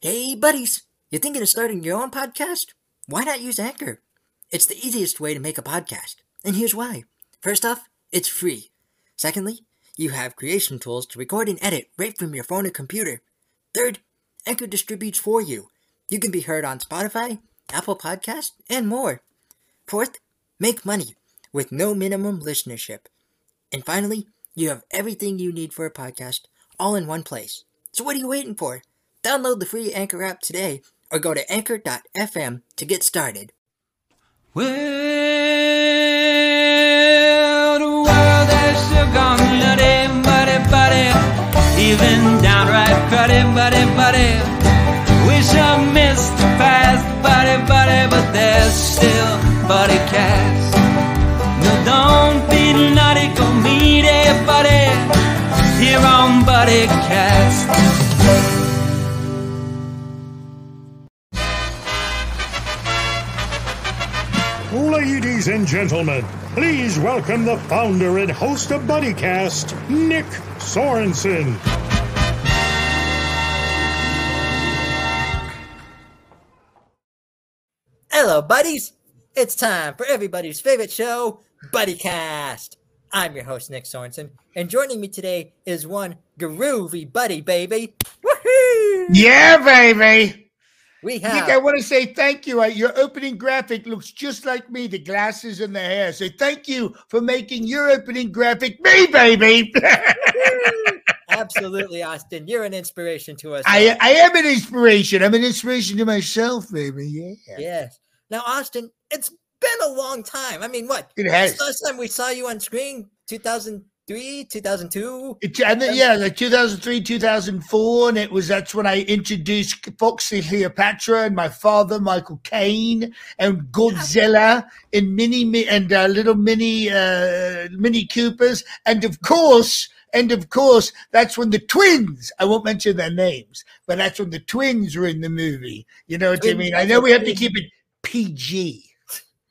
Hey, buddies! You thinking of starting your own podcast? Why not use Anchor? It's the easiest way to make a podcast, and here's why. First off, it's free. Secondly, you have creation tools to record and edit right from your phone or computer. Third, Anchor distributes for you. You can be heard on Spotify, Apple Podcast, and more. Fourth, make money with no minimum listenership. And finally, you have everything you need for a podcast all in one place. So what are you waiting for? Download the free Anchor app today or go to anchor.fm to get started. Well, the world has still gone nutty, buddy, buddy. Even downright buddy, buddy, buddy. Wish I missed the past, buddy, buddy, but there's still buddy cast. No, don't be naughty, go meet buddy here on Buddy Cast. Ladies and gentlemen, please welcome the founder and host of BuddyCast, Nick Sorensen. Hello, buddies! It's time for everybody's favorite show, BuddyCast. I'm your host, Nick Sorensen, and joining me today is one groovy buddy, baby. Woohoo! Yeah, baby. We Nick, I want to say thank you. Your opening graphic looks just like me, the glasses and the hair. So thank you for making your opening graphic me, baby. absolutely Austin. You're an inspiration to us. I, I am an inspiration. I'm an inspiration to myself, baby. Yeah. Yes. Now, Austin, it's been a long time. I mean, what? It has. Last time we saw you on screen, 2003, 2002. It, and then, yeah, like 2003, 2004, and it was that's when I introduced Foxy Cleopatra and my father, Michael Caine, and Godzilla in mini and uh, little mini uh, mini Coopers, and of course, and of course, that's when the twins. I won't mention their names, but that's when the twins were in the movie. You know what I mean? I know we have to keep it PG.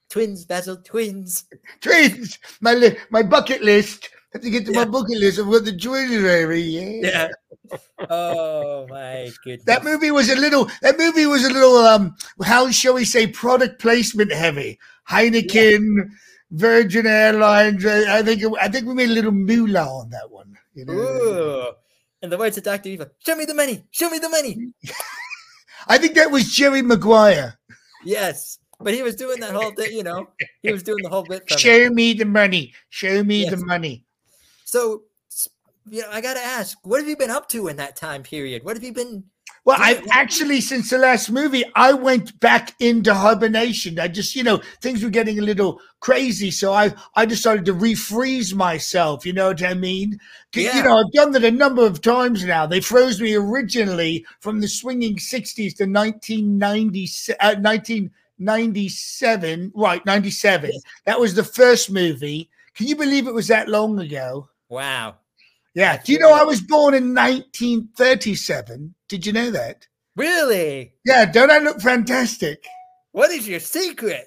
Twins, Basil, twins. Twins, my li- my bucket list. Have to get to Yeah. my bucket list. I've got the twins, baby. Yeah. Oh my goodness. That movie was a little. That movie was a little. Um, how shall we say, product placement heavy. Heineken, Virgin Airlines. I I think. I think we made a little moolah on that one. You know. Ooh. And the words of Dr. Evil, show me the money, show me the money. I think that was Jerry Maguire. Yes. But he was doing that whole thing, you know, he was doing the whole bit. From it. Show me the money. Show me Yes. the money. So, you know, I got to ask, what have you been up to in that time period? What have you been? Well, I you- actually, since the last movie, I went back into hibernation. I just, you know, things were getting a little crazy, so I, I decided to refreeze myself. You know what I mean? Yeah. You know, I've done that a number of times now. They froze me originally from the swinging '60s to 1990, uh, 1997. Right, 97. That was the first movie. Can you believe it was that long ago? Wow. Yeah. Do you know I was born in 1937? Did you know that? Really? Yeah, don't I look fantastic? What is your secret?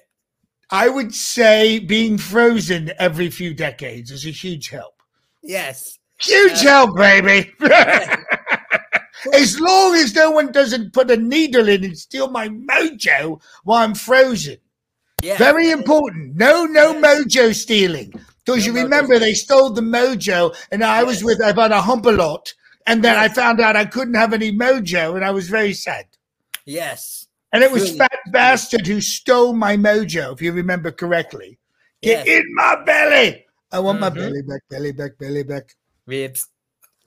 I would say being frozen every few decades is a huge help. Yes. Huge Uh, help, baby. as long as no one doesn't put a needle in and steal my mojo while I'm frozen. Yeah. Very important. No, no Yes. mojo stealing. Because you remember they stole the mojo, and I was with about a hump a lot, and then I found out I couldn't have any mojo, and I was very sad. Yes. And it was Really? fat bastard who stole my mojo, if you remember correctly. Get Yes. in my belly. I want my Mhm. belly back, belly back, belly back. Ribs.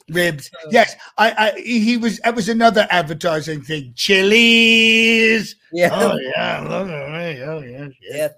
Ribs. Uh, Yes, I, I he was that was another advertising thing. Chilies. Yeah. Oh yeah, look at me. Oh yeah, yeah. Yeah.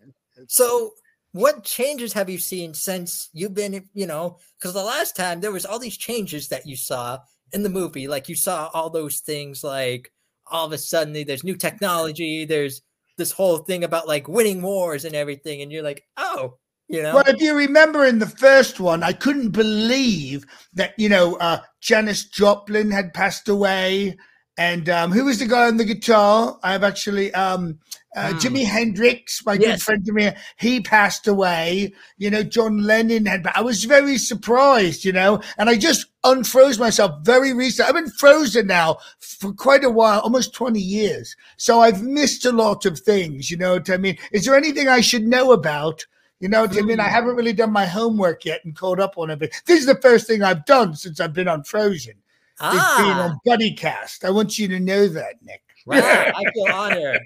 So, what changes have you seen since you've been, you know, because the last time there was all these changes that you saw in the movie, like you saw all those things, like all of a sudden there's new technology, there's this whole thing about like winning wars and everything, and you're like, oh, you know, Well, if you remember in the first one, I couldn't believe that you know uh, Janis Joplin had passed away, And um, who was the guy on the guitar? I've actually um, uh, Hmm. Jimi Hendrix, my good friend Jimi. He passed away. You know, John Lennon had. I was very surprised. You know, and I just unfroze myself very recently. I've been frozen now for quite a while, almost twenty years. So I've missed a lot of things. You know what I mean? Is there anything I should know about? You know what I mean? I haven't really done my homework yet and caught up on it. But this is the first thing I've done since I've been on Frozen is being Ah, on BuddyCast. I want you to know that, Nick. wow! I feel honored.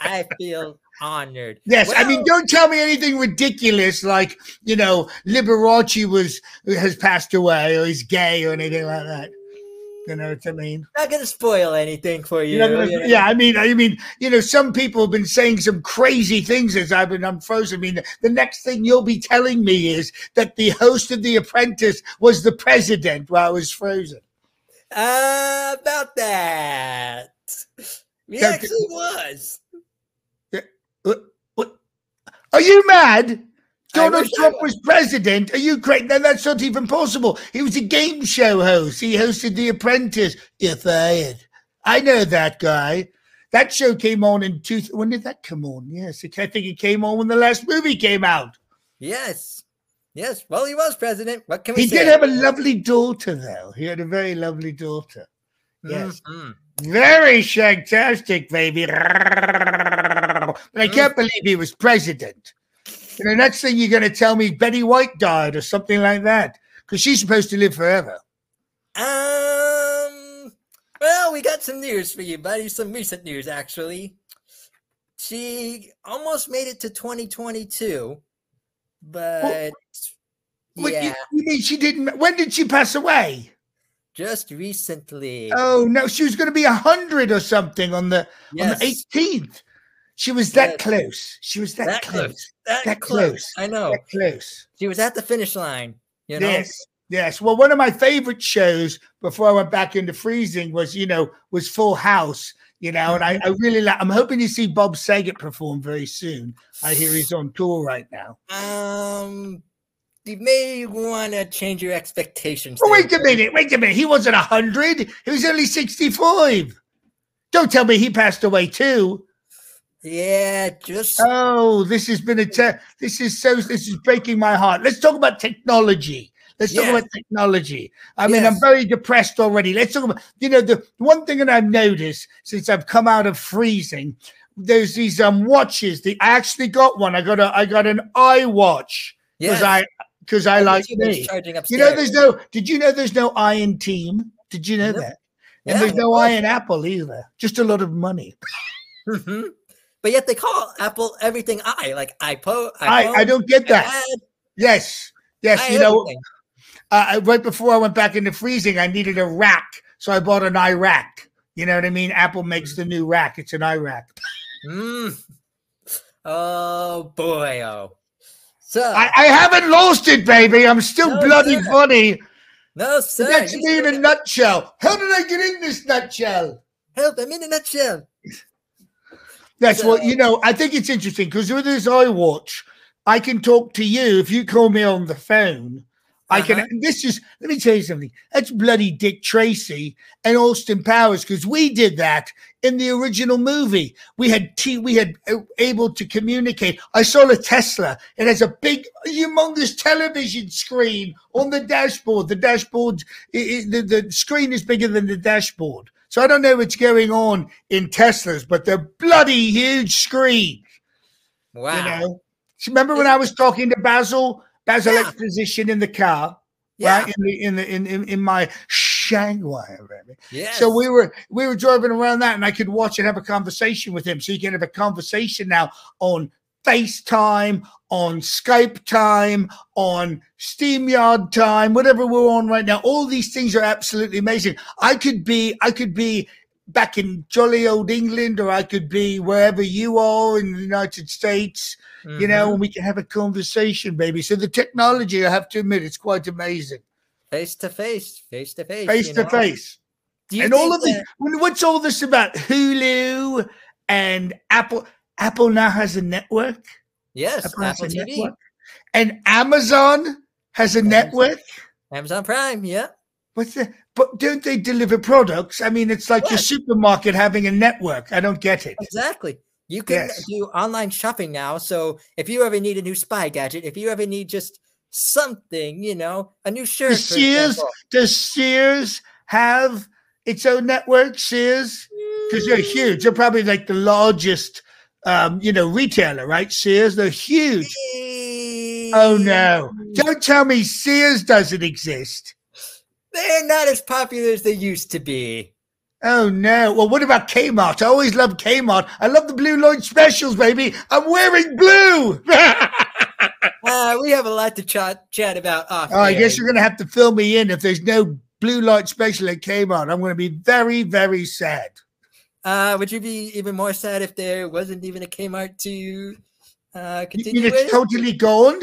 I feel honored. Yes, I mean, don't tell me anything ridiculous like you know Liberace was has passed away or he's gay or anything like that. You know what I mean? not gonna spoil anything for you. Know, you know? yeah, I mean, I mean, you know, some people have been saying some crazy things as I've been unfrozen. I mean, the next thing you'll be telling me is that the host of The Apprentice was the president while I was frozen. Uh, about that. He actually was. What? what? Are you mad? Donald Trump was. was president. Are you crazy? No, that's not even possible. He was a game show host. He hosted The Apprentice. You're fired. I know that guy. That show came on in two. When did that come on? Yes, I think it came on when the last movie came out. Yes. Yes. Well, he was president. What can we He say? did have a lovely daughter, though. He had a very lovely daughter. Yes. Mhm. Very fantastic, baby. But I can't believe he was president. And the next thing you're going to tell me Betty White died or something like that because she's supposed to live forever. Um. Well, we got some news for you, buddy. Some recent news, actually. She almost made it to 2022, but What, yeah, you, you mean she didn't? When did she pass away? just recently. Oh no, she was going to be a hundred or something on the yes, on the 18th. She was that Yes. close. She was that, that close. close. That, That close. close. I know. That close. She was at the finish line. You know. Yes. Yes. Well, one of my favorite shows before I went back into freezing was, you know, was Full House. You know, and I, I really like. I'm hoping to see Bob Saget perform very soon. I hear he's on tour right now. Um, you may want to change your expectations. Oh, wait a minute. Wait a minute. He wasn't hundred. He was only sixty-five. Don't tell me he passed away too. Yeah, just Oh, this has been a. Te- this is so. This is breaking my heart. Let's talk about technology. Let's talk Yes. about technology. I mean, I'm very depressed already. Let's talk about. You know, the one thing that I've noticed since I've come out of freezing, there's these um watches. The I actually got one. I got a. I got an iWatch because yes. I because I I've like me. You know, there's no. Did you know there's no I in Team? Did you know that? Yeah, And there's no I in Apple either. Just a lot of money. Mhm. But yet they call Apple everything I like iPod. I I don't get that. Yes. Yes. I You know, everything. Uh, right before I went back into freezing, I needed a rack, so I bought an iRack. You know what I mean? Apple makes the new rack. It's an iRack. Mm. Oh boy, oh. So I, I haven't lost it, baby. I'm still No, bloody sir. funny. no, sir. That's me in a nutshell. How did I get in this nutshell? Help! I'm in a nutshell. That's what you know. I think it's interesting because with this iWatch, I can talk to you if you call me on the phone. I Uh-huh. can. This is. Let me tell you something. That's bloody Dick Tracy and Austin Powers because we did that in the original movie. We had t- we had uh, able to communicate. I saw a Tesla. It has a big, humongous television screen on the dashboard. The dashboard, i i the, the screen is bigger than the dashboard. So I don't know what's going on in Teslas, but they're bloody huge screens. Wow. You know. Remember when I was talking to Basil, Basil Yeah. Exposition in the car, yeah. right? In the in the in in, in my Shaguar, baby. Yes. So we were we were driving around that, and I could watch and have a conversation with him. So you can have a conversation now on FaceTime, on Skype time, on SteamYard time, whatever we're on right now. All these things are absolutely amazing. I could be I could be back in jolly old England, or I could be wherever you are in the United States. You know, Mhm. and we can have a conversation, baby. So the technology, I have to admit, it's quite amazing. face to face, face to face, face to know? face. And all of the that- when- what's all this about hulu and apple apple now has a network yes, Apple Apple TV, network and amazon has a Amazon. network Amazon Prime, yeah. What's the? But don't they deliver products? I mean, it's like your supermarket having a network. I don't get it. Exactly. You can Yes. do online shopping now. So if you ever need a new spy gadget, if you ever need just something, you know, a new shirt. Does Sears does Sears have its own network? Sears because they're huge. They're probably like the largest, um, you know, retailer, right? Sears. They're huge. Oh no! Don't tell me Sears doesn't exist. They're not as popular as they used to be. Oh no! Well, what about Kmart? I always loved Kmart. I love the Blue Light specials, baby. I'm wearing blue. Uh, we have a lot to chat chat about off. Oh, I guess you're going to have to fill me in if there's no blue light special at Kmart. I'm going to be very, very sad. Uh, would you be even more sad if there wasn't even a Kmart to uh, You continue mean it's with? totally gone?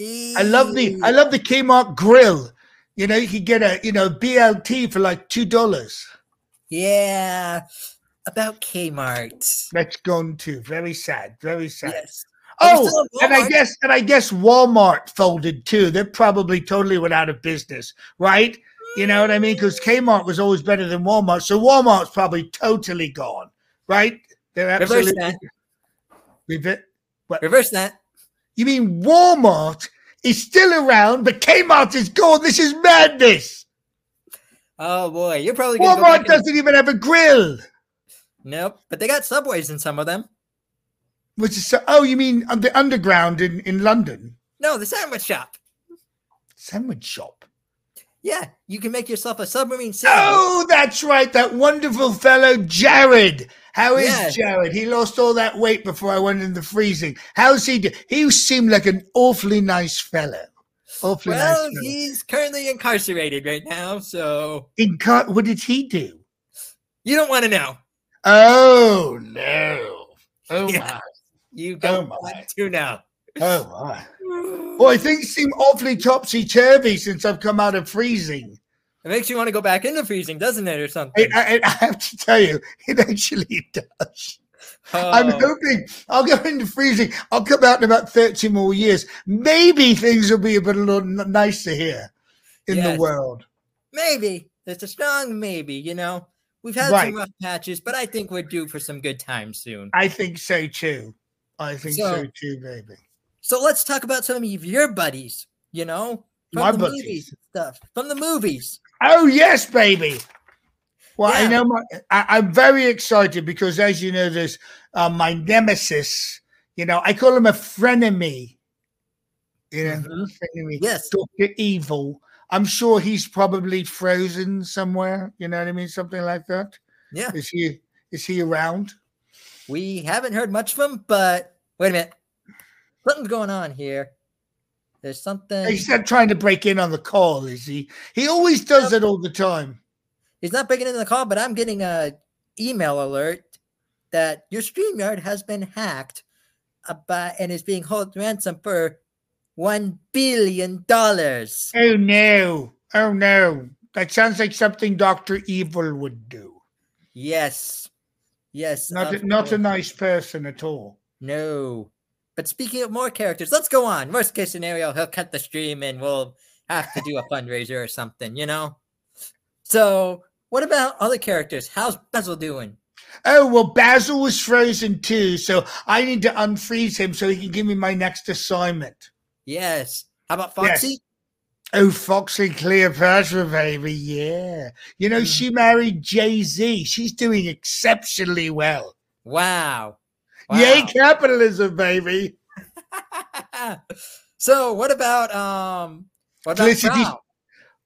I love the I love the Kmart grill. You know, you can get a you know BLT for like two dollars. Yeah, about Kmart. That's gone too. Very sad. Very sad. Yes. Oh, and I guess and I guess Walmart folded too. They're probably totally went out of business, right? You know what I mean? Because Kmart was always better than Walmart, so Walmart's probably totally gone, right? They're absolutely Reverse that. Rever- what? Reverse that. You mean Walmart is still around, but Kmart is gone? This is madness. Oh boy, you're probably gonna go back Walmart and- doesn't even have a grill. Nope, but they got subways in some of them. Which is so, oh, you mean the underground in, in London? No, the sandwich shop. Sandwich shop. Yeah, you can make yourself a submarine oh, sandwich. Oh, that's right. That wonderful fellow, Jared. How is Yes. Jared? He lost all that weight before I went in the freezing. How's he do? He seemed like an awfully nice fellow. Awfully well, nice fellow. he's currently incarcerated right now, so In car- what did he do? you don't want to know. Oh, no. Oh, Yeah. my. You oh, don't my. want to know. Oh, my. Boy, things seem awfully topsy turvy since I've come out of freezing. It makes you want to go back into freezing, doesn't it, or something? I, I, I have to tell you, it actually does. I'm Oh, hoping I'll go into freezing. I'll come out in about 30 more years. Maybe things will be a bit a little nicer here in Yes. the world. maybe. It's a strong maybe, you know. We've had Right. some rough patches, but I think we're due for some good times soon. I think so too. I think so, So- too, maybe. So let's talk about some of your buddies, you know, from My the buddies. movies and stuff. From the movies. Oh, yes, baby. Well, I know my, I, I'm very excited because, as you know, there's uh, my nemesis. You know, I call him a frenemy. You know, Mhm. frenemy. Yes. Doctor Evil. I'm sure he's probably frozen somewhere. You know what I mean? Something like that. Yeah. Is he is he around? We haven't heard much of him, but wait a minute. Something's going on here. There's something. He's not trying to break in on the call, is he? He always does it all the time. He's not breaking into the call, but I'm getting a email alert that your StreamYard has been hacked uh, about, and is being held ransom for one billion dollars. Oh no. Oh no. That sounds like something Doctor Evil would do. Yes. Yes. Not a, not a nice person at all. No. But speaking of more characters, let's go on. Worst case scenario, he'll cut the stream and we'll have to do a fundraiser or something, you know? So, what about other characters? How's Basil doing? Oh well, Basil was frozen too, so I need to unfreeze him so he can give me my next assignment. Yes. How about Yes. Foxy? Oh, Foxy Cleopatra, baby, yeah. You know, Mhm. she married Jay Z. She's doing exceptionally well. Wow. Yay, capitalism, baby. so, what about um what about Felicity- Frau?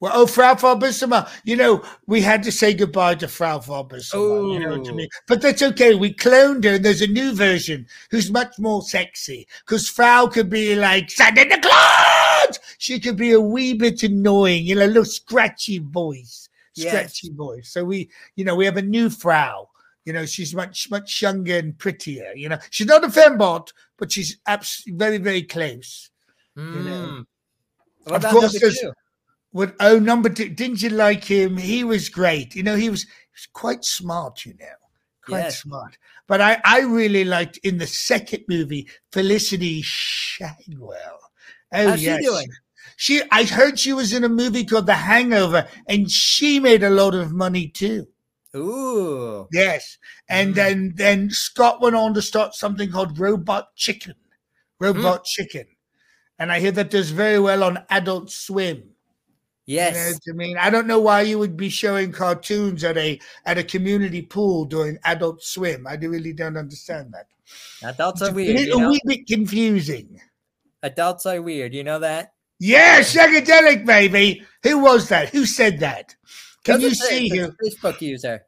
Well, oh, Frau Farbissina. You know, we had to say goodbye to Frau Farbissina. You know, to Oh. me. But that's okay. We cloned her, and there's a new version who's much more sexy. Because Frau could be like Santa the clouds. She could be a wee bit annoying, you know, a little scratchy voice, Yes. scratchy voice. So we, you know, we have a new Frau. You know, she's much, much younger and prettier. You know, she's not a fembot, but she's abs- very, very close. know. Mm. What Of course there's-? Oh, number two. Didn't you like him? He was great. You know, he was, he was quite smart. You know, quite Yes. smart. But I, I really liked in the second movie Felicity Shagwell. Oh How's yes, she doing? She, I heard she was in a movie called The Hangover, and she made a lot of money too. Ooh. Yes, and Mm. then then Scott went on to start something called Robot Chicken, Robot Chicken, and I hear that does very well on Adult Swim. You know Yes. I mean, I don't know why you would be showing cartoons at a at a community pool during Adult Swim. I really don't understand that. Adults are It's a weird. You know? wee bit confusing. Adults are weird. You know that? Yeah, psychedelic baby. Who was that? Who said that? Can you see it's? Facebook user.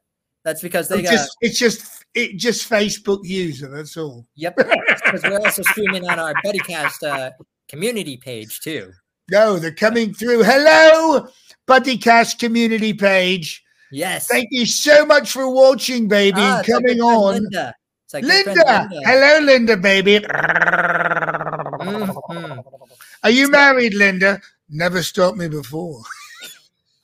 That's because they It's got. just it's just it just Facebook user. That's all. Yep. Because we're also streaming on our BuddyCast uh, community page too. No, they're coming through. Hello, BuddyCast community page. Yes. Thank you so much for watching, baby, Ah, and it's our good coming on. Linda. It's our good friend Linda. Linda. Hello, Linda, baby. Mhm. Are you married, Linda? Never stopped me before.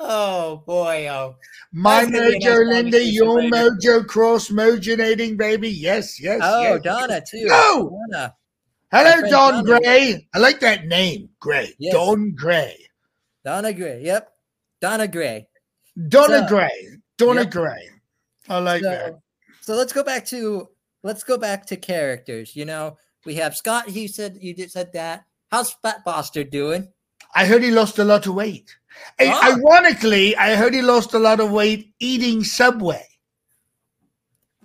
Oh boy, oh. My That's gonna be a mojo, Linda, your later. mojo cross mojonating, baby. Yes, yes, Oh, yes. Donna too. No! Donna. Hello, Don Donna. Gray. I like that name, Gray. Yes. Don Gray. Donna Gray. Yep. Donna Gray. Donna So- Gray. Donna Yep. Gray. I like that. So, so let's go back to let's go back to characters. You know, we have Scott. He said you did said that. How's Fat Foster doing? I heard he lost a lot of weight. Ah. Ironically, I heard he lost a lot of weight eating Subway.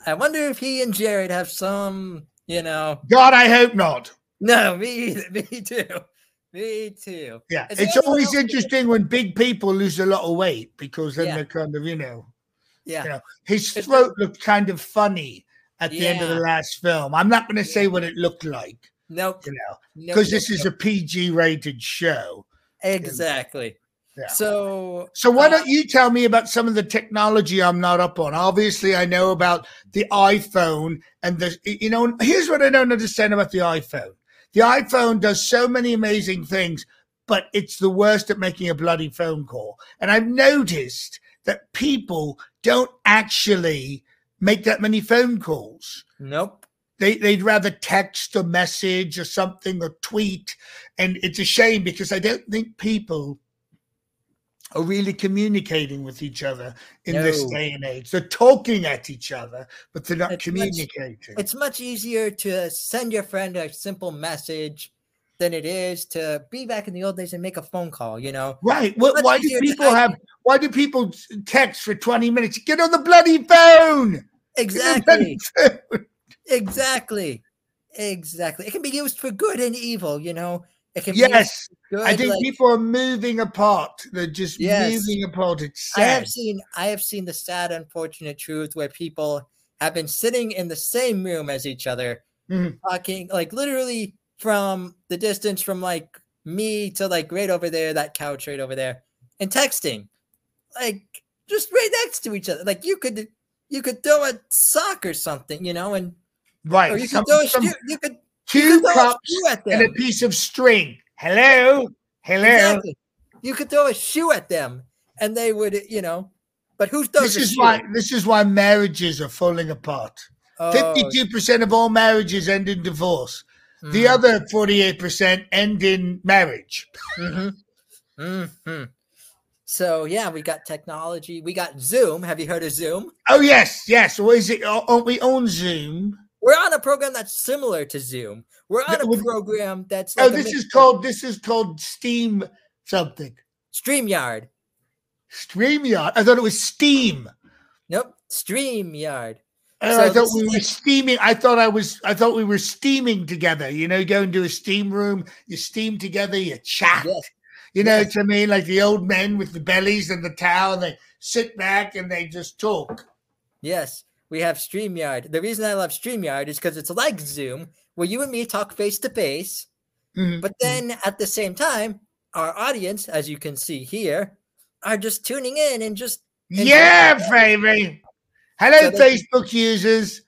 I wonder if he and Jared have some. You know, God, I hope not. no, me either. Me too. Me too. Yeah, Is it's always interesting when big people lose a lot of weight because then Yeah. they're kind of, you know, Yeah. you know, his throat looked kind of funny at the end of the last film. I'm not going to say what it looked like, Nope. you know, because nope, this is nope. a PG rated show. exactly. Yeah. So So why uh, don't you tell me about some of the technology I'm not up on? Obviously, I know about the iPhone and the you know. Here's what I don't understand about the iPhone. The iPhone does so many amazing things, but it's the worst at making a bloody phone call. And I've noticed that people don't actually make that many phone calls. Nope. They, they'd rather text or message or something or tweet. And it's a shame because I don't think people are really communicating with each other in this day and age. They're talking at each other, but they're not It's much- communicating. It's much easier to send your friend a simple message than it is to be back in the old days and make a phone call. You know. right. Much why do to people have why do people text for 20 minutes? Get on the bloody phone. Get the Exactly. bloody phone. Exactly. Exactly. It can be used for good and evil. You know. It can be Yes. good. I think like- people are moving apart. They're just Yes. moving apart. It's I have seen I have seen the sad unfortunate truth where people have been sitting in the same room as each other Mhm. talking like literally from the distance from like me to like right over there that couch right over there and texting like just right next to each other like you could you could throw a sock or something you know and Right. or you Some- could throw a some- shoe, you could, two a cups and a piece of string. Hello. Hello. exactly. you could throw a shoe at them and they would you know but who throws This a is why this is why marriages are falling apart. Oh, Fifty-two percent of all marriages end in divorce. The mm. other forty-eight percent end in marriage. Mm-hmm. Mm-hmm. So yeah, we got technology. We got Zoom. Have you heard of Zoom? Oh yes, yes. Or is it? Aren't we on Zoom? We're on a program that's similar to Zoom. We're on a program that's Oh, like a this is called this is called Steam something. StreamYard. Streamyard. I thought it was Steam. Nope, StreamYard. Oh, So I thought we were steaming. I thought I was. I thought we were steaming together. You know, you go into a steam room, you steam together, you chat. Yes. You know yes. what I mean? Like the old men with the bellies and the towel, they sit back and they just talk. Yes, we have StreamYard. The reason I love StreamYard is because it's like Zoom, where you and me talk face to face, but mm-hmm. then at the same time, our audience, as you can see here, are just tuning in and just yeah, baby. Hello, So they- Facebook users.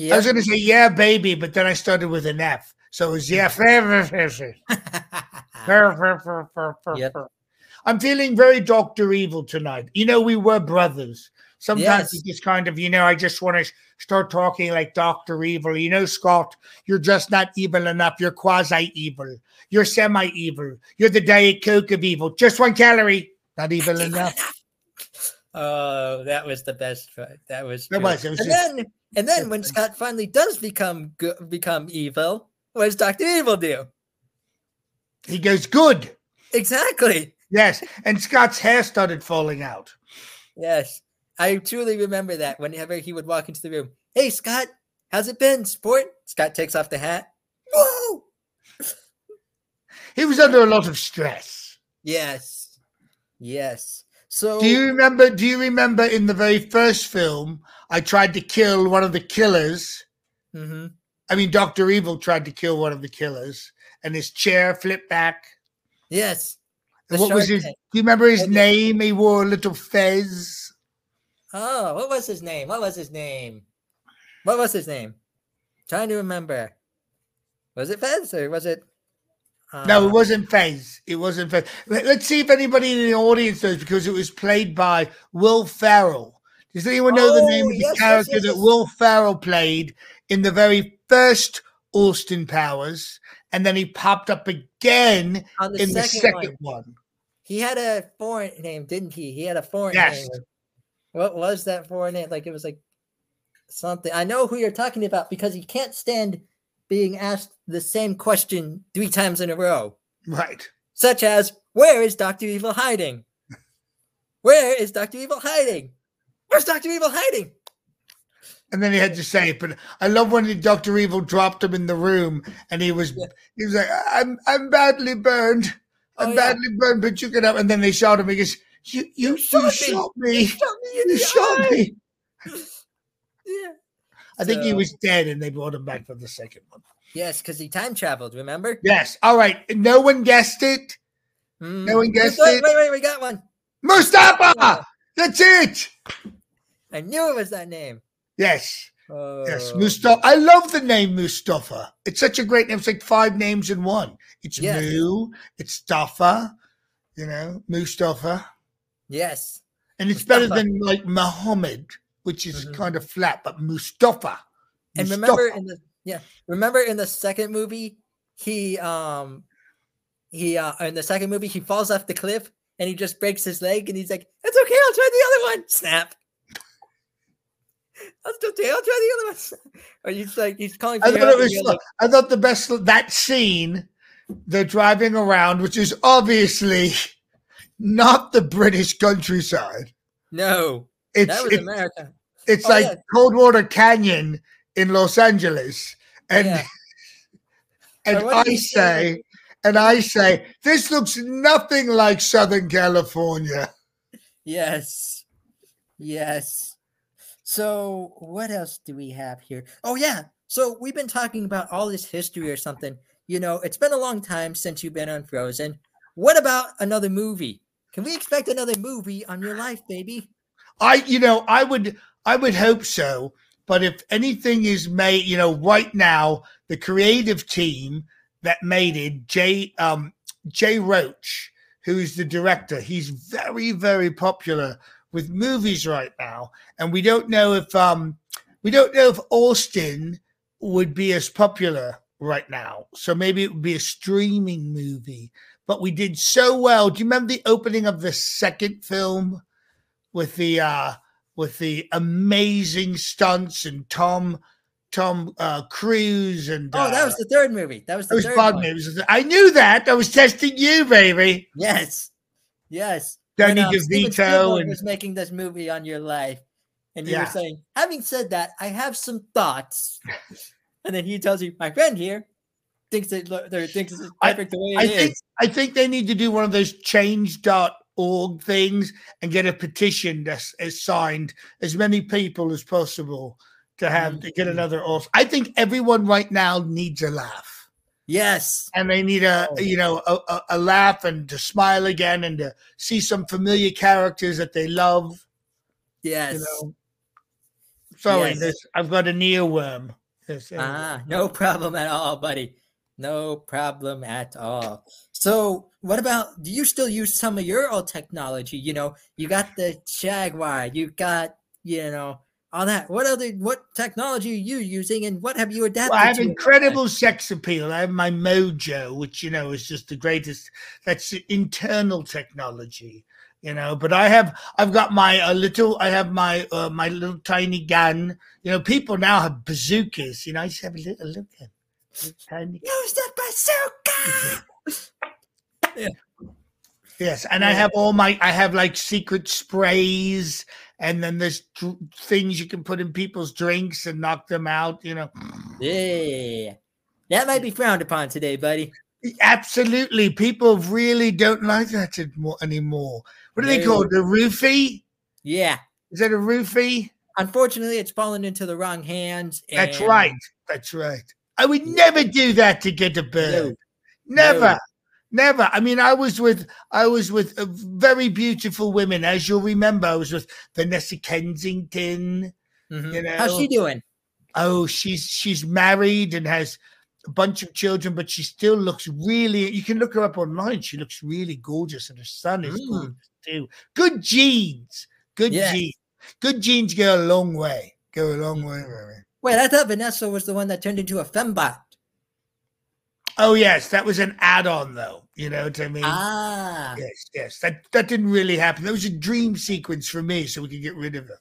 I was going to say yeah, baby, but then I started with an F, so it was yeah, baby. Yep. I'm feeling very Doctor Evil tonight. You know, we were brothers. Sometimes Yes. you just kind of, you know, I just want to start talking like Doctor Evil. You know, Scott, you're just not evil enough. You're quasi evil. You're semi evil. You're the Diet Coke of evil. Just one calorie. Not evil enough. Oh, that was the best. part. That was. Good. was- it was and just- then, and then when Scott finally does become good, become evil, what does Doctor Evil do? He goes, good. Exactly. Yes. And Scott's hair started falling out. Yes, I truly remember that. Whenever he would walk into the room, hey Scott, how's it been, sport? Scott takes off the hat. Whoa! He was under a lot of stress. Yes, yes. So Do you remember? Do you remember in the very first film, I tried to kill one of the killers? Mhm. I mean, Doctor Evil tried to kill one of the killers, and his chair flipped back. Yes. What was his? Tank. Do you remember his name? He wore a little fez. Oh, what was his name? What was his name? What was his name? Trying to remember. Was it Fez or was it? no, it uh, wasn't Fez. It wasn't Fez. Let, us see if anybody in the audience knows because it was played by Will Ferrell. Does anyone know the name Oh, of the yes, yes, character yes, that. Will Ferrell played in the very first Austin Powers? And then he popped up again on the in the second, second one. one. He had a foreign name, didn't he? He had a foreign Yes. name. What was that foreign name? Like it was like something. I know who you're talking about because he can't stand being asked the same question three times in a row. Right. such as where is Dr. Evil hiding? Where is Dr. Evil hiding? Where's Dr. Evil hiding? And then he had to say it. But I love when Doctor Evil dropped him in the room, and he was Yeah. he was like, "I'm I'm badly burned. I'm Oh, yeah. badly burned, but you can up." And then they shot him. He goes, "You you, you shot shot, me. me. Shot me You shot eye." me." Yeah. I think he was dead, and they brought him back for the second one. Yes, because he time traveled, remember? Yes. All right. No one guessed it. Mm. No one guessed wait, it. Wait, wait, we got one. Mustafa. That's it. I knew it was that name. Yes. Yes. Oh, Mustafa. I love the name Mustafa. It's such a great name. It's like five names in one. It's Yes. Mu. It's Stafa. You know, Mustafa. Yes. And it's better than like Muhammad, which is Mhm. kind of flat, but Mustafa. And Mustafa. remember in the yeah, remember in the second movie, he um he uh in the second movie he falls off the cliff and he just breaks his leg and he's like, It's okay, I'll try the other one. Snap. I'll try, I'll try the other one. Or he's like he's calling for I thought it was. like, I thought the best that scene, they're driving around, which is obviously not the British countryside. No, It's that was it's, America. it's Oh, like yeah. Coldwater Canyon in Los Angeles, and Yeah. and I say? say, and I say, this looks nothing like Southern California. Yes. Yes. So, what else do we have here? Oh, yeah. So, we've been talking about all this history or something. You know, it's been a long time since you've been on Frozen. What about another movie? Can we expect another movie on your life, baby? I, you know, I would, I would hope so. But if anything is made, you know, right now, the creative team that made it, Jay, um, Jay Roach, who's the director, he's very, very popular with movies right now, and we don't know if, um, we don't know if Austin would be as popular right now. So maybe it would be a streaming movie. But we did so well. Do you remember the opening of the second film? with the uh with the amazing stunts and Tom Tom uh Cruise and Oh, that uh, was the third movie. That was the that was third pardon one. me, it was- I knew that. I was testing you, baby. Yes. Yes. Danny When, uh, DeVito and was making this movie on your life, and you Yeah. were saying, having said that, I have some thoughts. and then he tells you, my friend here thinks lo- there thinks it's I- perfect the way I it is. think I think they need to do one of those change.org things and get a petition that's as signed as many people as possible to have to get Mhm. another off. I think everyone right now needs a laugh. Yes. and they need a Oh. you know a, a, laugh and to smile again and to see some familiar characters that they love Yes. you know sorry Yes. this i've got a neoworm Yes, anyway. Ah, no problem at all, buddy. No problem at all. So, what about? Do you still use some of your old technology? You know, you got the Jaguar, you got you know, all that. What other what technology are you using, and what have you adapted? Well, I have to in that? incredible sex appeal. I have my mojo, which you know is just the greatest. That's internal technology, you know. But I have, I've got my a little. I have my uh, my little tiny gun. You know, people now have bazookas. You know, I just have a little look at little tiny. Use the bazooka. Yes, and I have all my. I have like secret sprays, and then there's dr- things you can put in people's drinks and knock them out. You know. Yeah, that might be frowned upon today, buddy. Absolutely. People really don't like that anymore- anymore. What do they No. call it? A roofie? Yeah. Is that a roofie? Unfortunately, it's fallen into the wrong hands. That's right. That's right. I would never do that to get a bird. Never. No. Never. I mean, I was with I was with uh, very beautiful women, as you'll remember. I was with Vanessa Kensington. Mhm. You know, How's she doing? oh, she's she's married and has a bunch of children, but she still looks really. You can look her up online. She looks really gorgeous, and her son is Mm. gorgeous too. Good genes, good Yes. genes, good genes go a long way. Go a long way. Rory. Wait, I thought Vanessa was the one that turned into a fembot. Oh yes, that was an add-on, though. You know what I mean? Ah, Yes, yes. That that didn't really happen. That was a dream sequence for me, so we could get rid of her.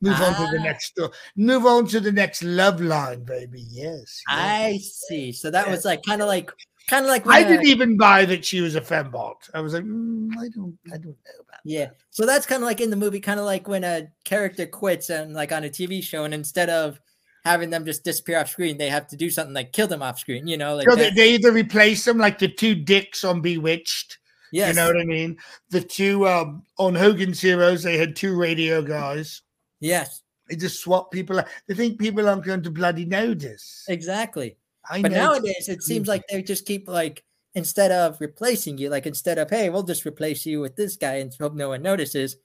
Move on to the Ah. next story. Move on to the next love line, baby. Yes. yes. I see. So that Yeah. was like kind of like kind of like I uh, didn't even buy that she was a fembot. I was like, mm, I don't, I don't know about. Yeah. So that's kind of like in the movie, kind of like when a character quits and like on a TV show, and instead of having them just disappear off screen, they have to do something like kill them off screen. You know, like So they, they either replace them like the two dicks on Bewitched. yes. You know what I mean? The two um, on Hogan's Heroes, they had two radio guys. yes. They just swap people. out. They think people aren't going to bloody notice. Exactly. I But know. nowadays, it seems like they just keep like instead of replacing you, like instead of hey, we'll just replace you with this guy and hope no one notices.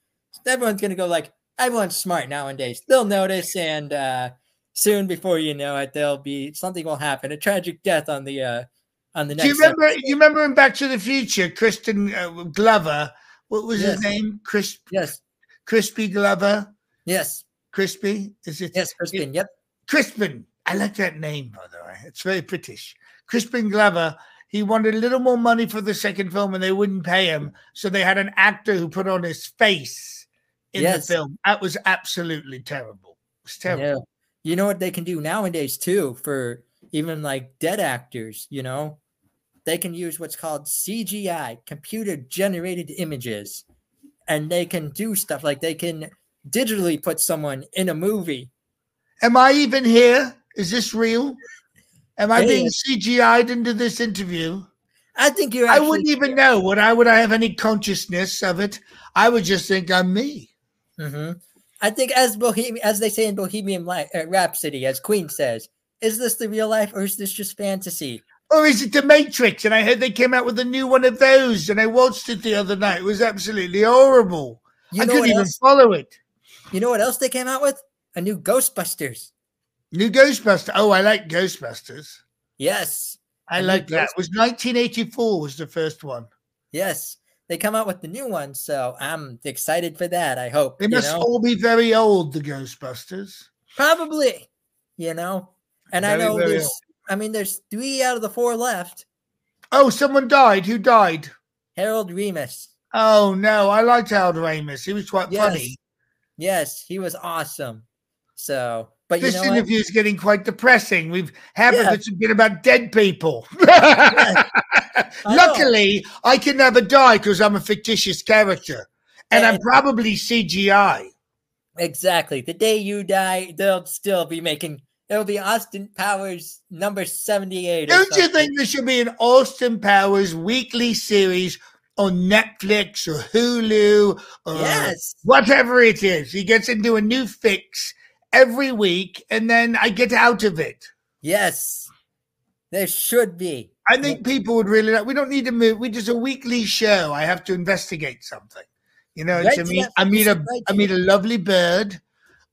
Everyone's gonna go like everyone's smart nowadays. They'll notice, and uh soon before you know it, there'll be something will happen, a tragic death on the uh on the next. Do you remember? episode. You remember in Back to the Future, Kristen uh, Glover. What was his name? Chris Yes, Crispy Glover. yes, Crispy. Is it? yes, Crispin. Yep. Crispin. I like that name, by the way. It's very British. Crispin Glover. He wanted a little more money for the second film and they wouldn't pay him. So they had an actor who put on his face in Yes. the film. That was absolutely terrible. It was terrible. Yeah. You know what they can do nowadays too for even like dead actors, you know? They can use what's called CGI, computer generated images. And they can do stuff like they can digitally put someone in a movie. Am I even here? Is this real? Am I being CGI'd into this interview? I think you're I wouldn't even know. Would I would I have any consciousness of it? I would just think I'm me. Mhm. I think as Bohemian as they say in Bohemian uh, Rhapsody, as Queen says, is this the real life or is this just fantasy? Or is it the Matrix? And I heard they came out with a new one of those, and I watched it the other night. It was absolutely horrible. You I couldn't even else? follow it. You know what else they came out with? A new Ghostbusters. New Ghostbuster. Oh, I like Ghostbusters. Yes. I like that. It was 1984 was the first one. Yes, they come out with the new one, so I'm excited for that. I hope. They you must know? all be very old, the Ghostbusters. probably, you know. And I know very there's, old. I mean, there's three out of the four left. Oh, someone died. Who died? Harold Ramis. Oh no, I liked Harold Ramis. He was quite Yes, funny. yes, he was awesome. So, but This you know interview is getting quite depressing. We've half Yeah. of it's been about dead people. I know. Luckily, I can never die because I'm a fictitious character, and I'm eh. probably CGI. Exactly. The day you die, they'll still be making. It'll be Austin Powers number seventy-eight. Don't you think there should be an Austin Powers weekly series on Netflix or Hulu or Yes. whatever it is? He gets into a new fix every week, and then I get out of it. Yes. There should be. I think people would really like. We don't need to move. We just a weekly show. I have to investigate something. You know, Right, to meet. I meet a. right, I meet a lovely bird.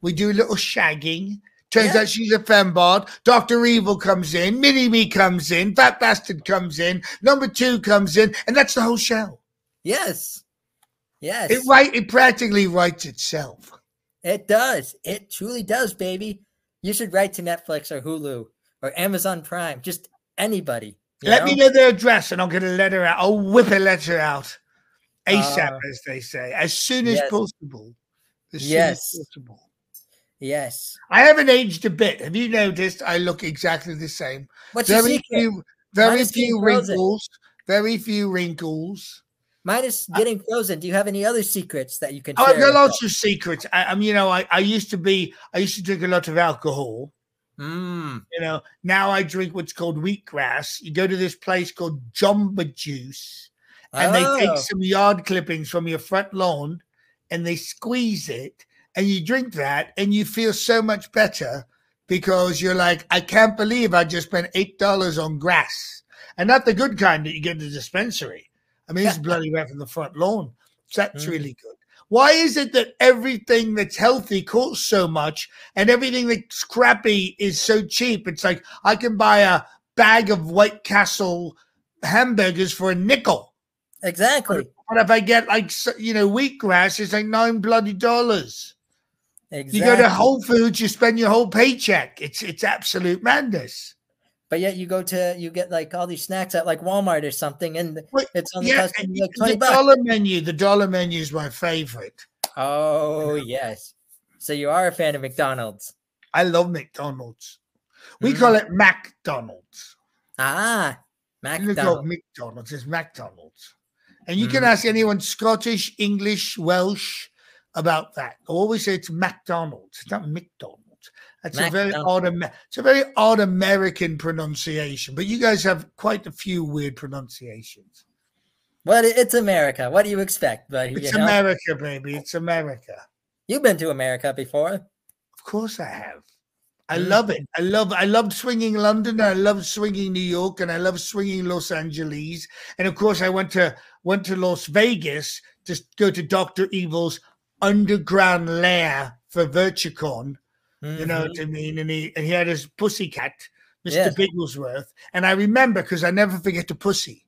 We do a little shagging. Turns Yeah. out she's a fembot. Doctor Evil comes in. Mini Me comes in. Fat Bastard comes in. Number two comes in, and that's the whole show. Yes. Yes. It right. It practically writes itself. It does. It truly does, baby. You should write to Netflix or Hulu or Amazon Prime. Just anybody. Let know? me know their address and I'll get a letter out. I'll whip a letter out ASAP, Uh, as they say, as soon as yes. possible. As Yes. as possible. Yes. I haven't aged a bit. Have you noticed? I look exactly the same. What's Very few, very Minus few wrinkles. Very few wrinkles. Minus getting frozen. Do you have any other secrets that you can Oh? I've got lots of secrets. I, mean, you know, I, I used to be, I used to drink a lot of alcohol. Mm. You know, now I drink what's called wheatgrass. You go to this place called Jamba Juice, and they Oh, take some yard clippings from your front lawn, and they squeeze it, and you drink that, and you feel so much better because you're like, I can't believe I just spent eight dollars on grass, and not the good kind that you get in the dispensary. I mean, it's bloody right from the front lawn. So that's Mm. really good. Why is it that everything that's healthy costs so much and everything that's crappy is so cheap? It's like I can buy a bag of White Castle hamburgers for a nickel. exactly. But if I get like, you know, wheatgrass, it's like nine bloody dollars. Exactly. You go to Whole Foods, you spend your whole paycheck. It's it's absolute madness. But yet you go to you get like all these snacks at like Walmart or something, and Wait, it's on the Yeah, custom like the dollar menu. The dollar menu is my favorite. Oh yes. So you are a fan of McDonald's. I love McDonald's. We Mm. call it McDonald's. Ah, You don't call it McDonald's. McDonald's. It's McDonald's. And you can Mm. ask anyone Scottish, English, Welsh about that. Always say it's McDonald's. It's not McDonald's. That's a very odd. It's a very odd American pronunciation. But you guys have quite a few weird pronunciations. Well, it's America. What do you expect, buddy? It's you know? America, baby. It's America. You've been to America before. Of course, I have. I Mm. love it. I love. I love swinging London. I love swinging New York, and I love swinging Los Angeles. And of course, I went to went to Las Vegas to go to Doctor Evil's underground lair for Virtucon. You know what I mean? And he and he had his pussy cat, Mr. Yes. Bigglesworth. And I remember because I never forget the pussy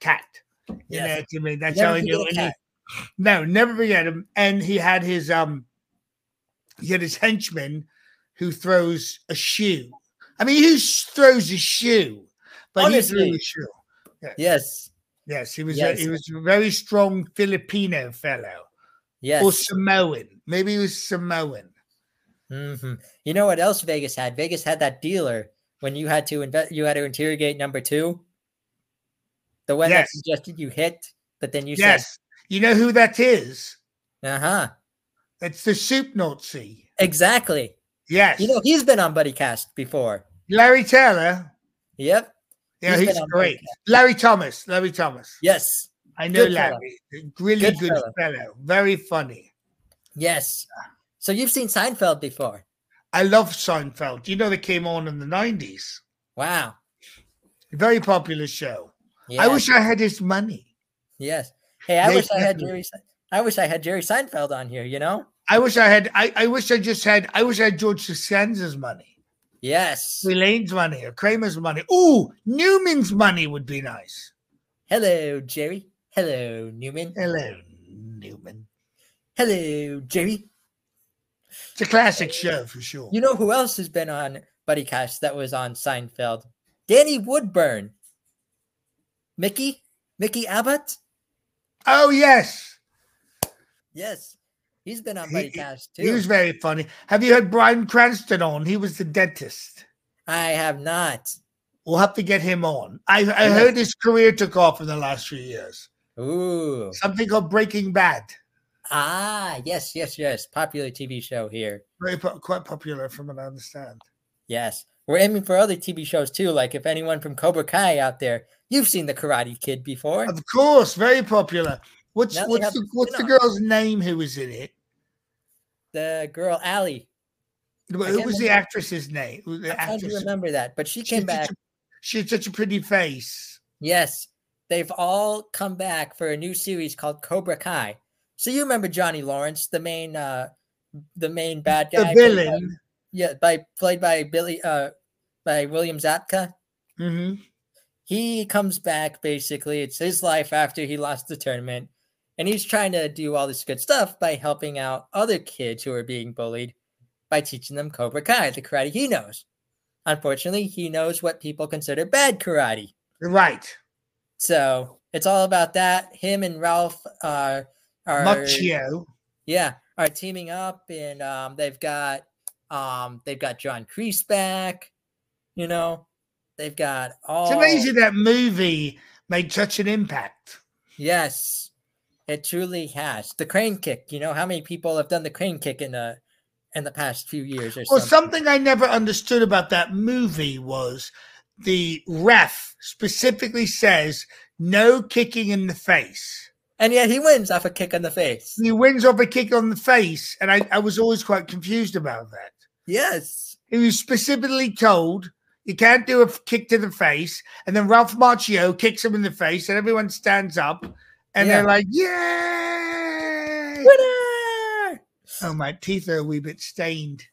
cat. You Yes. know what I mean? That's Never how forget knew. he- no, never forget him. And he had his um he had his henchman who throws a shoe. I mean, who throws a shoe? But he Honestly. threw a shoe. Yes. Yes, he was Yes. A, he was a very strong Filipino fellow. Yes. Or Samoan. Maybe he was Samoan. Hmm You know what else Vegas had? Vegas had that dealer when you had to invest. You had to interrogate number two. The one Yes. that suggested you hit, but then you yes. You know who that is? "Uh huh." It's the soup Nazi. Exactly. Yes. You know he's been on BuddyCast before. Larry Taylor. Yep. Yeah, He's he's, great. Larry Thomas. Larry Thomas. Yes. I know Good fella. Larry. Really Good good, fellow. Very funny. Yes. So you've seen Seinfeld before. I love Seinfeld. You know, they came on in the 90s. Wow. Very popular show. Yes. I wish I had his money. Yes. Hey, I They wish I had Jerry. I wish I had Jerry Seinfeld on here. You know. I wish I had, I, I wish I just had, I wish I had George Costanza's money, Yes. Elaine's money, or Kramer's money. Ooh, Newman's money would be nice. Hello, Jerry. Hello, Newman. Hello, Newman. Hello, Jerry. It's a classic show for sure. You know who else has been on BuddyCast that was on Seinfeld? Danny Woodburn. Mickey? Mickey Abbott? Oh, yes. Yes. He's been on He- he- too. He was very funny. Have you heard Bryan Cranston on? He was the dentist. I have not. We'll have to get him on. I, I heard his career took off in the last few years. Ooh. Something called Breaking Bad. Ah, yes, yes, yes. Popular TV show here. Very po- quite popular, from what I understand. Yes. We're aiming for other TV shows too. Like if anyone from Cobra Kai out there, you've seen the Karate Kid before. Of course, very popular. What's Now what's the what's the girl's name who was in it? The girl Allie. Who was the actress's name? The I'm trying to remember that, but she She came had back. a- She had such a pretty face. Yes, they've all come back for a new series called Cobra Kai. So you remember Johnny Lawrence, the main, uh, the main bad guy, The played by- villain. yeah, by played by Billy, uh, by William Zabka. hmm He comes back basically. It's his life after he lost the tournament. And he's trying to do all this good stuff by helping out other kids who are being bullied by teaching them Cobra Kai, the karate he knows. Unfortunately, he knows what people consider bad karate. Right. So it's all about that. Him and Ralph are are Macchio. yeah are teaming up, and um, they've got um, they've got John Kreese back. You know, they've got all. It's amazing that movie made such an impact. Yes, it truly has. The crane kick. You know how many people have done the crane kick in the in the past few years or Well, something. something I never understood about that movie was the ref specifically says no kicking in the face. And yet he wins off a kick in the face. He wins off a kick on the face, and I, I was always quite confused about that. Yes. He was specifically told you can't do a kick to the face, and then Ralph Macchio kicks him in the face, and everyone stands up, and Yeah. they're like, "Yay!" Winner! Oh, my teeth are a wee bit stained.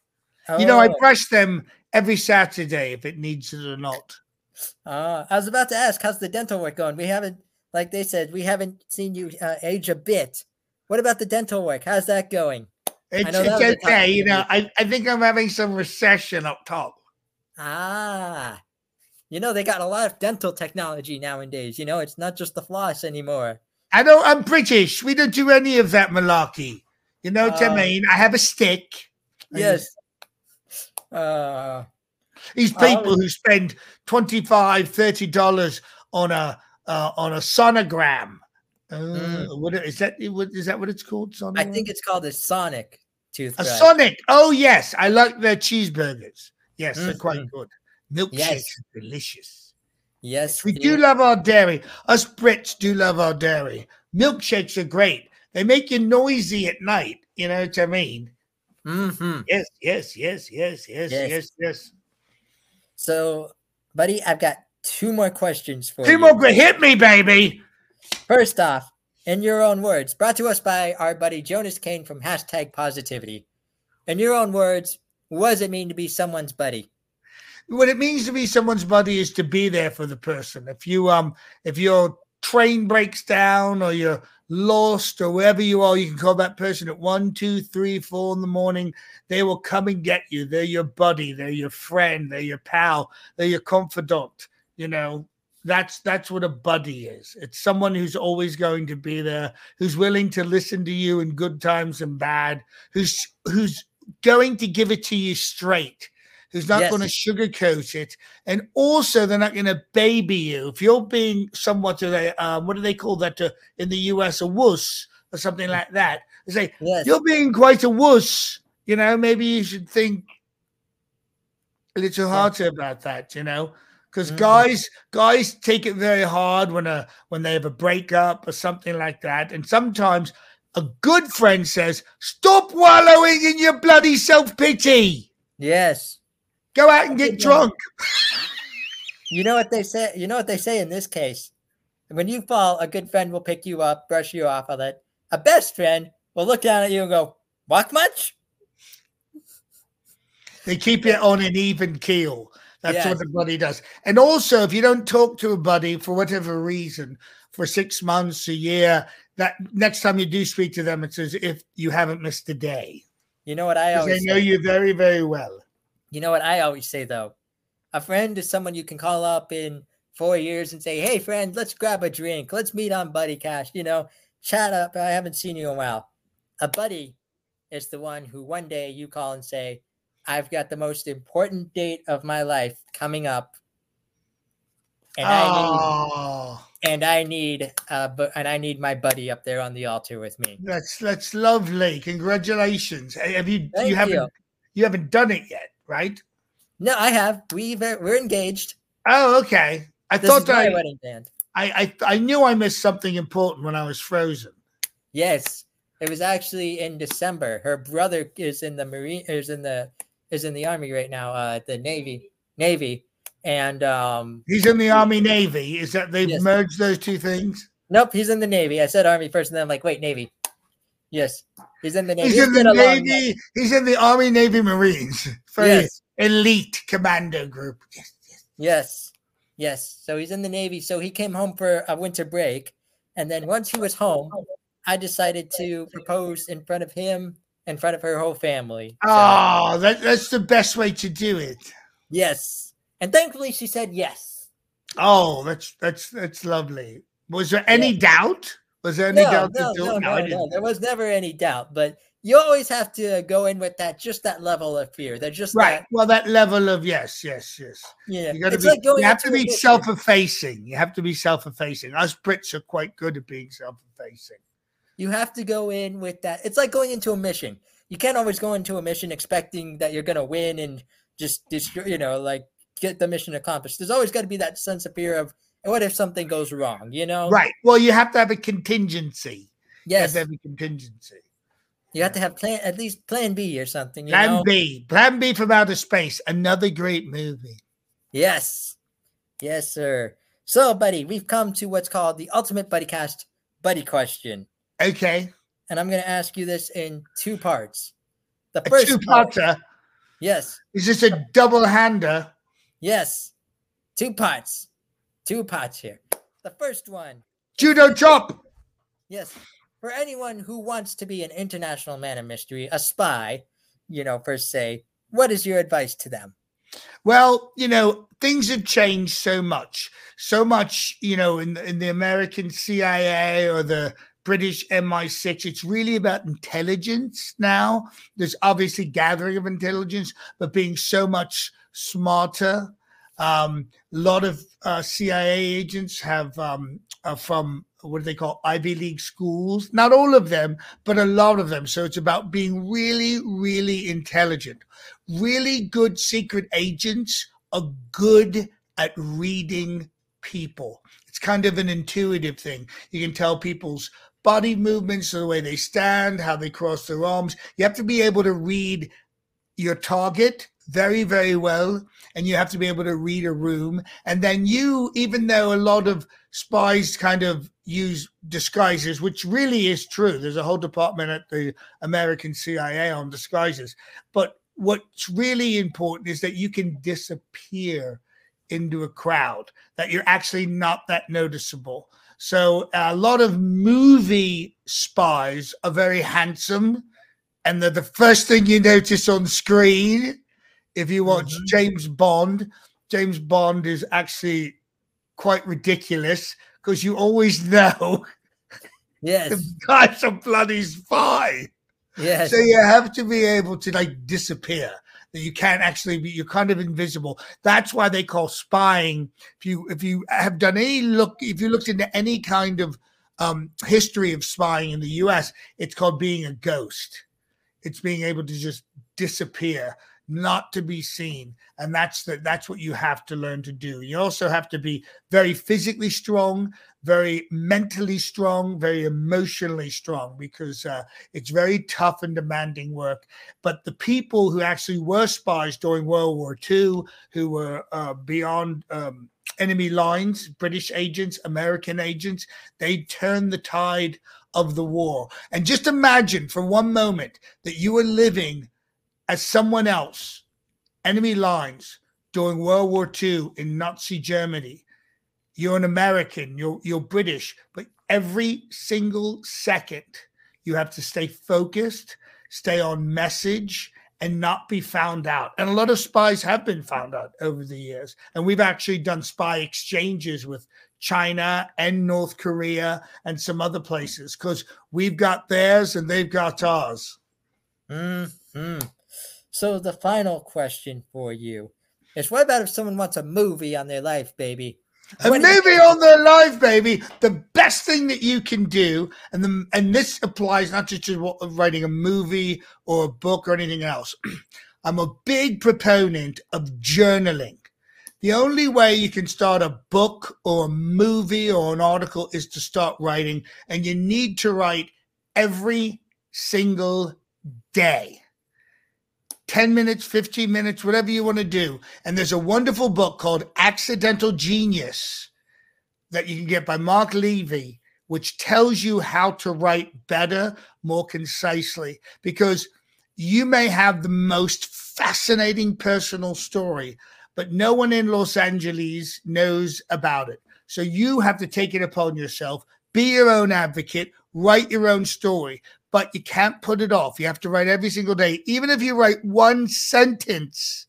You know, I Oh, brush them every Saturday if it needs it or not. uh, I was about to ask, how's the dental work going? We haven't, like they said, we haven't seen you uh, age a bit. What about the dental work? How's that going? It's, it's okay. You know, I, I think I'm having some recession up top. Ah, you know, they got a lot of dental technology nowadays. You know, it's not just the floss anymore. I know I'm British. We don't do any of that malarkey. You know what I Oh. mean? I have a stick. Yes. Uh, These Oh, people who spend 25 30 dollars on a uh, on a sonogram. Uh, Mm. what is that? What is that? What it's called? Sonogram? I think it's called a Sonic tooth. a. Sonic. Oh yes, I like their cheeseburgers. Yes, they're quite Mhm. good. Milkshakes Yes. delicious. Yes, We do love our dairy. Us Brits do love our dairy. Milkshakes are great. They make you noisy at night. You know what I mean? Mhm. Yes, yes, yes, yes, yes, Yes. yes, yes. So, buddy, I've got two more questions for Two you. more. Hit me, baby. First off, in your own words, brought to us by our buddy Jonas Kane from hashtag positivity. In your own words, what does it mean to be someone's buddy? What it means to be someone's buddy is to be there for the person. If you um, if your train breaks down or you're lost or wherever you are, you can call that person at one, two, three, four in the morning. They will come and get you. They're your buddy. They're your friend. They're your pal. They're your confidant. You know, that's that's what a buddy is. It's someone who's always going to be there, who's willing to listen to you in good times and bad, who's who's going to give it to you straight, who's not Yes. going to sugarcoat it, and also they're not going to baby you. If you're being somewhat of a um, what do they call that uh, in the US a wuss or something like that, they say Yes. you're being quite a wuss. You know, maybe you should think a little harder about that. You know, because Mhm. guys guys take it very hard when a when they have a breakup or something like that, and sometimes a good friend says, "Stop wallowing in your bloody self pity. Yes. Go out and get drunk." You know what they say? You know what they say in this case? When you fall, a good friend will pick you up, brush you off of it. A best friend will look down at you and go, Walk much? They keep it on an even keel. That's Yes. what a buddy does. And also, if you don't talk to a buddy for whatever reason for six months, a year, that next time you do speak to them, it's as if you haven't missed a day. You know what I Because they know say? you very, very well. You know what I always say though? A friend is someone you can call up in four years and say, Hey friend, let's grab a drink. Let's meet on Buddy Cast. You know, chat up. I haven't seen you in a while. A buddy is the one who one day you call and say, I've got the most important date of my life coming up. And I need Oh, and I need uh bu- and I need my buddy up there on the altar with me. that's that's lovely. Congratulations. Have you Thank you haven't you. you haven't done it yet, right? No, I have. We've we're engaged. Oh, okay. I This thought my I, wedding band. I I I knew I missed something important when I was frozen. Yes, it was actually in December. Her brother is in the marine is in the is in the army right now. Uh, the navy navy, and um, He's in the Army Navy. Is that they've Yes. merged those two things? nope, he's in the navy. I said army first, and then I'm like, wait, navy. Yes, he's in the navy. He's It's in the been a long night. Navy. He's in the Army Navy Marines. Yes, elite commando group. Yes, yes. yes, yes. So he's in the navy. So he came home for a winter break, and then once he was home, I decided to propose in front of him, in front of her whole family. So, Oh, that, that's the best way to do it. yes. And thankfully, she said yes. Oh, that's that's that's lovely. Was there any doubt? Was there any No, doubt? no, you- no, no, no. There was never any doubt, but you always have to go in with that, just that level of fear. That just Right. that, Well, that level of yes, yes, yes. yeah. You got to It's be. like going you have to be self-effacing. You have to be self-effacing. Us Brits are quite good at being self-effacing. You have to go in with that. It's like going into a mission. You can't always go into a mission expecting that you're going to win and just destroy, you know, like get the mission accomplished. There's always got to be that sense of fear of what if something goes wrong, you know? Right. Well, you have to have a contingency. You have Yes. to have a contingency. You have to have plan at least plan B or something, you Plan know? B. Plan B from outer space. Another great movie. Yes. Yes, sir. So, buddy, we've come to what's called the Ultimate Buddy Cast Buddy Question. Okay. And I'm going to ask you this in two parts. The first part, two-parter. yes, Is this a double-hander? yes, two parts, two parts here. The first one, Judo chop. yes, for anyone who wants to be an international man of mystery, a spy, you know, per se, what is your advice to them? Well, you know, things have changed so much. So much, you know, in the, in the American CIA or the British MI6, it's really about intelligence now. There's obviously gathering of intelligence, but being so much smarter. Um, a lot of uh, CIA agents have um, from what do they call Ivy League schools? Not all of them, but a lot of them. So it's about being really, really intelligent really good secret agents are good at reading people. It's kind of an intuitive thing. You can tell people's body movements, the way they stand, how they cross their arms. You have to be able to read your target very, very well. And you have to be able to read a room. And then you, even though a lot of spies kind of use disguises, which really is true, there's a whole department at the American CIA on disguises. But what's really important is that you can disappear into a crowd, that you're actually not that noticeable. So a lot of movie spies are very handsome, and they're the first thing you notice on screen. If you watch Mhm. James Bond, James Bond is actually quite ridiculous because you always know Yes, the guy's a bloody spy. yes, So you have to be able to like disappear. That you can't actually be. You're kind of invisible. That's why they call spying. If you if you have done any look, if you looked into any kind of um, history of spying in the U.S., it's called being a ghost. It's being able to just disappear, not to be seen, and that's the that's what you have to learn to do. You also have to be very physically strong, very mentally strong, very emotionally strong, because uh, it's very tough and demanding work. But the people who actually were spies during World War II, who were uh, beyond um, enemy lines, British agents, American agents, they turned the tide of the war. And just imagine for one moment that you were living as someone else, enemy lines during World War II in Nazi Germany. You're an American, you're you're British, but every single second you have to stay focused, stay on message, and not be found out. And a lot of spies have been found out over the years. And we've actually done spy exchanges with China and North Korea and some other places because we've got theirs and they've got ours. hmm So the final question for you is: What about if someone wants a movie on their life, baby? A What movie on their life, baby. The best thing that you can do, and the and this applies not just to writing a movie or a book or anything else. I'm a big proponent of journaling. The only way you can start a book or a movie or an article is to start writing, and you need to write every single day. 10 minutes, 15 minutes, whatever you want to do. And there's a wonderful book called Accidental Genius that you can get by Mark Levy, which tells you how to write better, more concisely, because you may have the most fascinating personal story, but no one in Los Angeles knows about it. So you have to take it upon yourself, be your own advocate, write your own story, but you can't put it off. You have to write every single day. Even if you write one sentence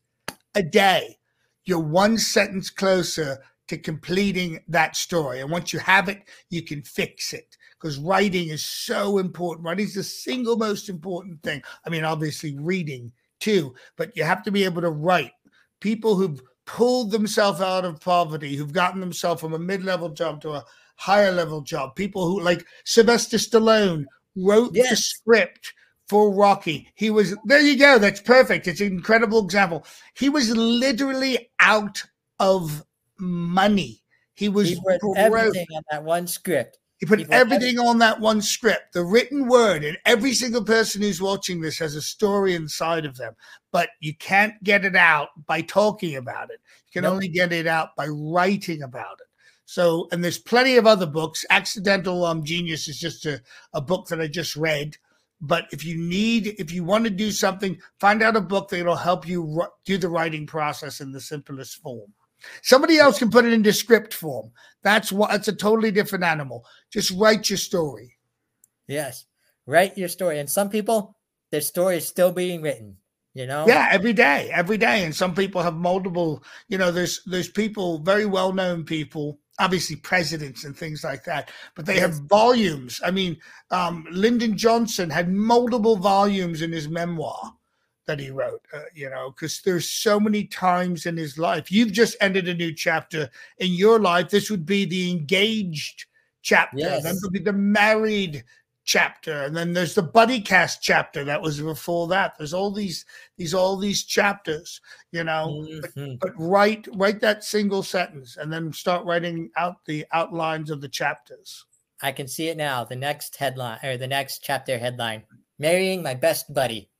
a day, you're one sentence closer to completing that story. And once you have it, you can fix it because writing is so important. Writing is the single most important thing. I mean, obviously, reading too, but you have to be able to write. People who've pulled themselves out of poverty, who've gotten themselves from a mid level job to a higher level job, people who, like Sylvester Stallone, wrote the script for Rocky. He was, there you go. That's perfect. It's an incredible example. He was literally out of money. He was He put broke. everything on that one script. He put He put everything on that one script, the written word, and every single person who's watching this has a story inside of them. But you can't get it out by talking about it. You can Nope. only get it out by writing about it. So, and there's plenty of other books. Accidental um, Genius is just a, a book that I just read. But if you need, if you want to do something, find out a book that'll help you ri- do the writing process in the simplest form. Somebody else can put it into script form. That's what. It's a totally different animal. Just write your story. Yes. Write your story. And some people, their story is still being written. You know? Yeah, every day, every day. And some people have multiple. You know, there's there's people, very well known people, obviously presidents and things like that, but they have volumes. I mean, um, Lyndon Johnson had multiple volumes in his memoir that he wrote. Uh, you know, because there's so many times in his life. You've just ended a new chapter in your life. This would be the engaged chapter. Then Yes. there'll be the married chapter and then there's the buddy cast chapter that was before that there's all these these all these chapters you know but, Mhm. but write write that single sentence and then start writing out the outlines of the chapters I can see it now. The next headline or the next chapter headline Marrying my best buddy.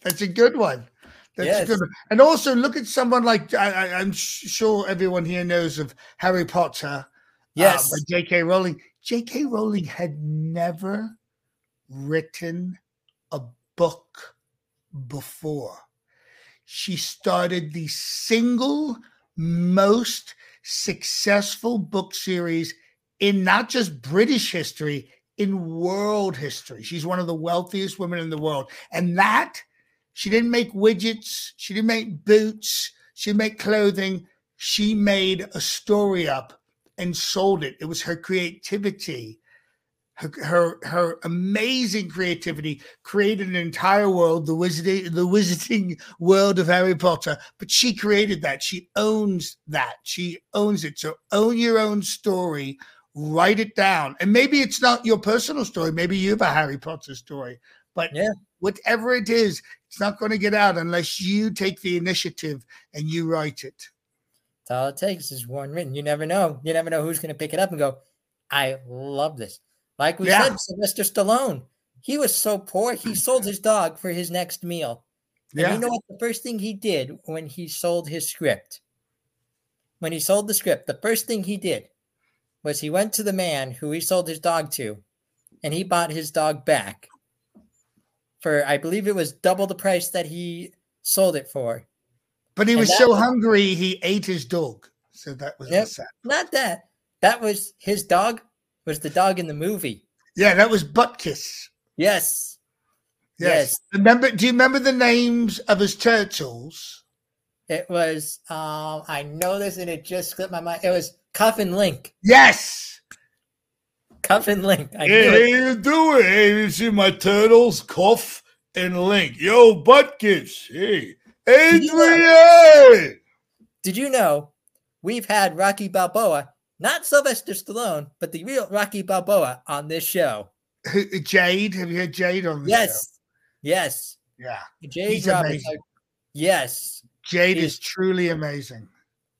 that's a good one that's Yes. good one. and also look at someone like I, i'm sure everyone here knows of harry potter Yes. uh, by j.k rowling j.k rowling had never written a book before she started the single most successful book series in not just British history, in world history. She's one of the wealthiest women in the world. And that, she didn't make widgets, she didn't make boots, she didn't make clothing. She made a story up and sold it. It was her creativity her, her her amazing creativity created an entire world, the wizarding the wizarding world of Harry Potter. But she created that. She owns that. She owns it. So own your own story, write it down. And maybe it's not your personal story. Maybe you have a Harry Potter story. But Yeah. whatever it is, it's not going to get out unless you take the initiative and you write it. That's all it takes is one written. You never know. You never know who's going to pick it up and go, I love this. Like we Yeah. said, Sylvester Stallone, he was so poor, he sold his dog for his next meal. And Yeah. you know what? The first thing he did when he sold his script, when he sold the script, the first thing he did was he went to the man who he sold his dog to and he bought his dog back for, I believe it was double the price that he sold it for. But he was so was- hungry he ate his dog. So that was Yep. sad. Not that. That was his dog, was the dog in the movie. Yeah, that was Butkus. Yes. Yes. Yes. Remember? Do you remember the names of his turtles? It was um I know this and it just slipped my mind. It was Cuff and Link. Yes. Cuff and Link. I Hey, how it. you doing? Hey, you see my turtles, Cuff and Link. Yo, Butkus. Hey, Adrian. Did you know we've had Rocky Balboa, not Sylvester Stallone, but the real Rocky Balboa on this show? Jade. Have you had Jade on Yes. Yes. show? Yeah. Jade Roberts. Yes. Jade He's- is truly amazing.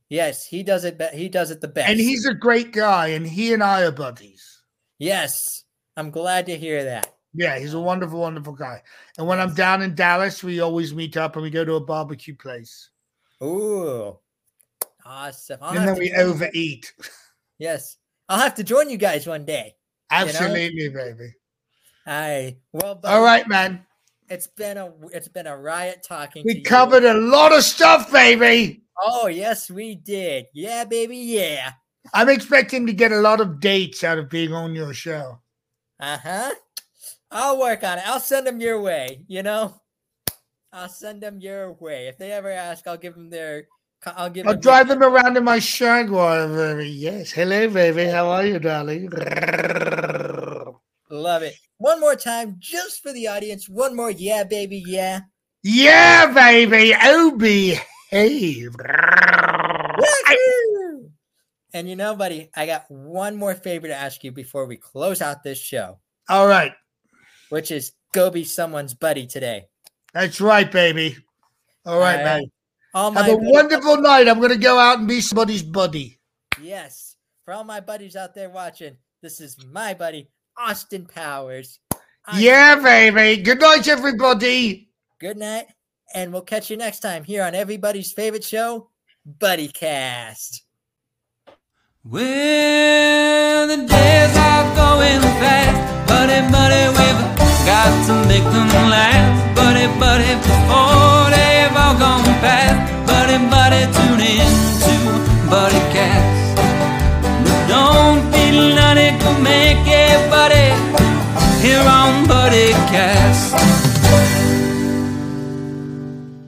Yes, he does it be- he does it the best. And he's a great guy, and he and I are buddies. Yes. I'm glad to hear that. Yeah, he's a wonderful, wonderful guy. And when I'm down in Dallas, we always meet up and we go to a barbecue place. Ooh. Awesome. I'll and then we you overeat. Yes. I'll have to join you guys one day. Absolutely, baby. Aye. Well, All right, man. It's been a it's been a riot talking to We you. covered a lot of stuff, baby. Oh yes, we did. Yeah, baby. Yeah. I'm expecting to get a lot of dates out of being on your show. Uh huh. I'll work on it. I'll send them your way. You know, I'll send them your way. If they ever ask, I'll give them their. I'll give. I'll them drive them around in my Shaguar, baby. Yes. Hello, baby. How are you, darling? Love it. One more time, just for the audience. One more, yeah, baby, yeah. Yeah, baby. Oh, behave. And you know, buddy, I got one more favor to ask you before we close out this show, All right. Which is go be someone's buddy today. That's right, baby. All right, All man. All my Have a buddies- wonderful night. I'm going to go out and be somebody's buddy. Yes. For all my buddies out there watching, this is my buddy, Austin Powers. I'm- Yeah, baby. Good night, everybody. Good night. And we'll catch you next time here on everybody's favorite show, Buddy Cast. Well, the days are going fast, buddy, buddy, we've got to make them last, buddy, buddy, before they've all gone past, buddy, buddy, tune in to Buddy Cast. Don't feel none it can make it, buddy, here on Buddy Cast.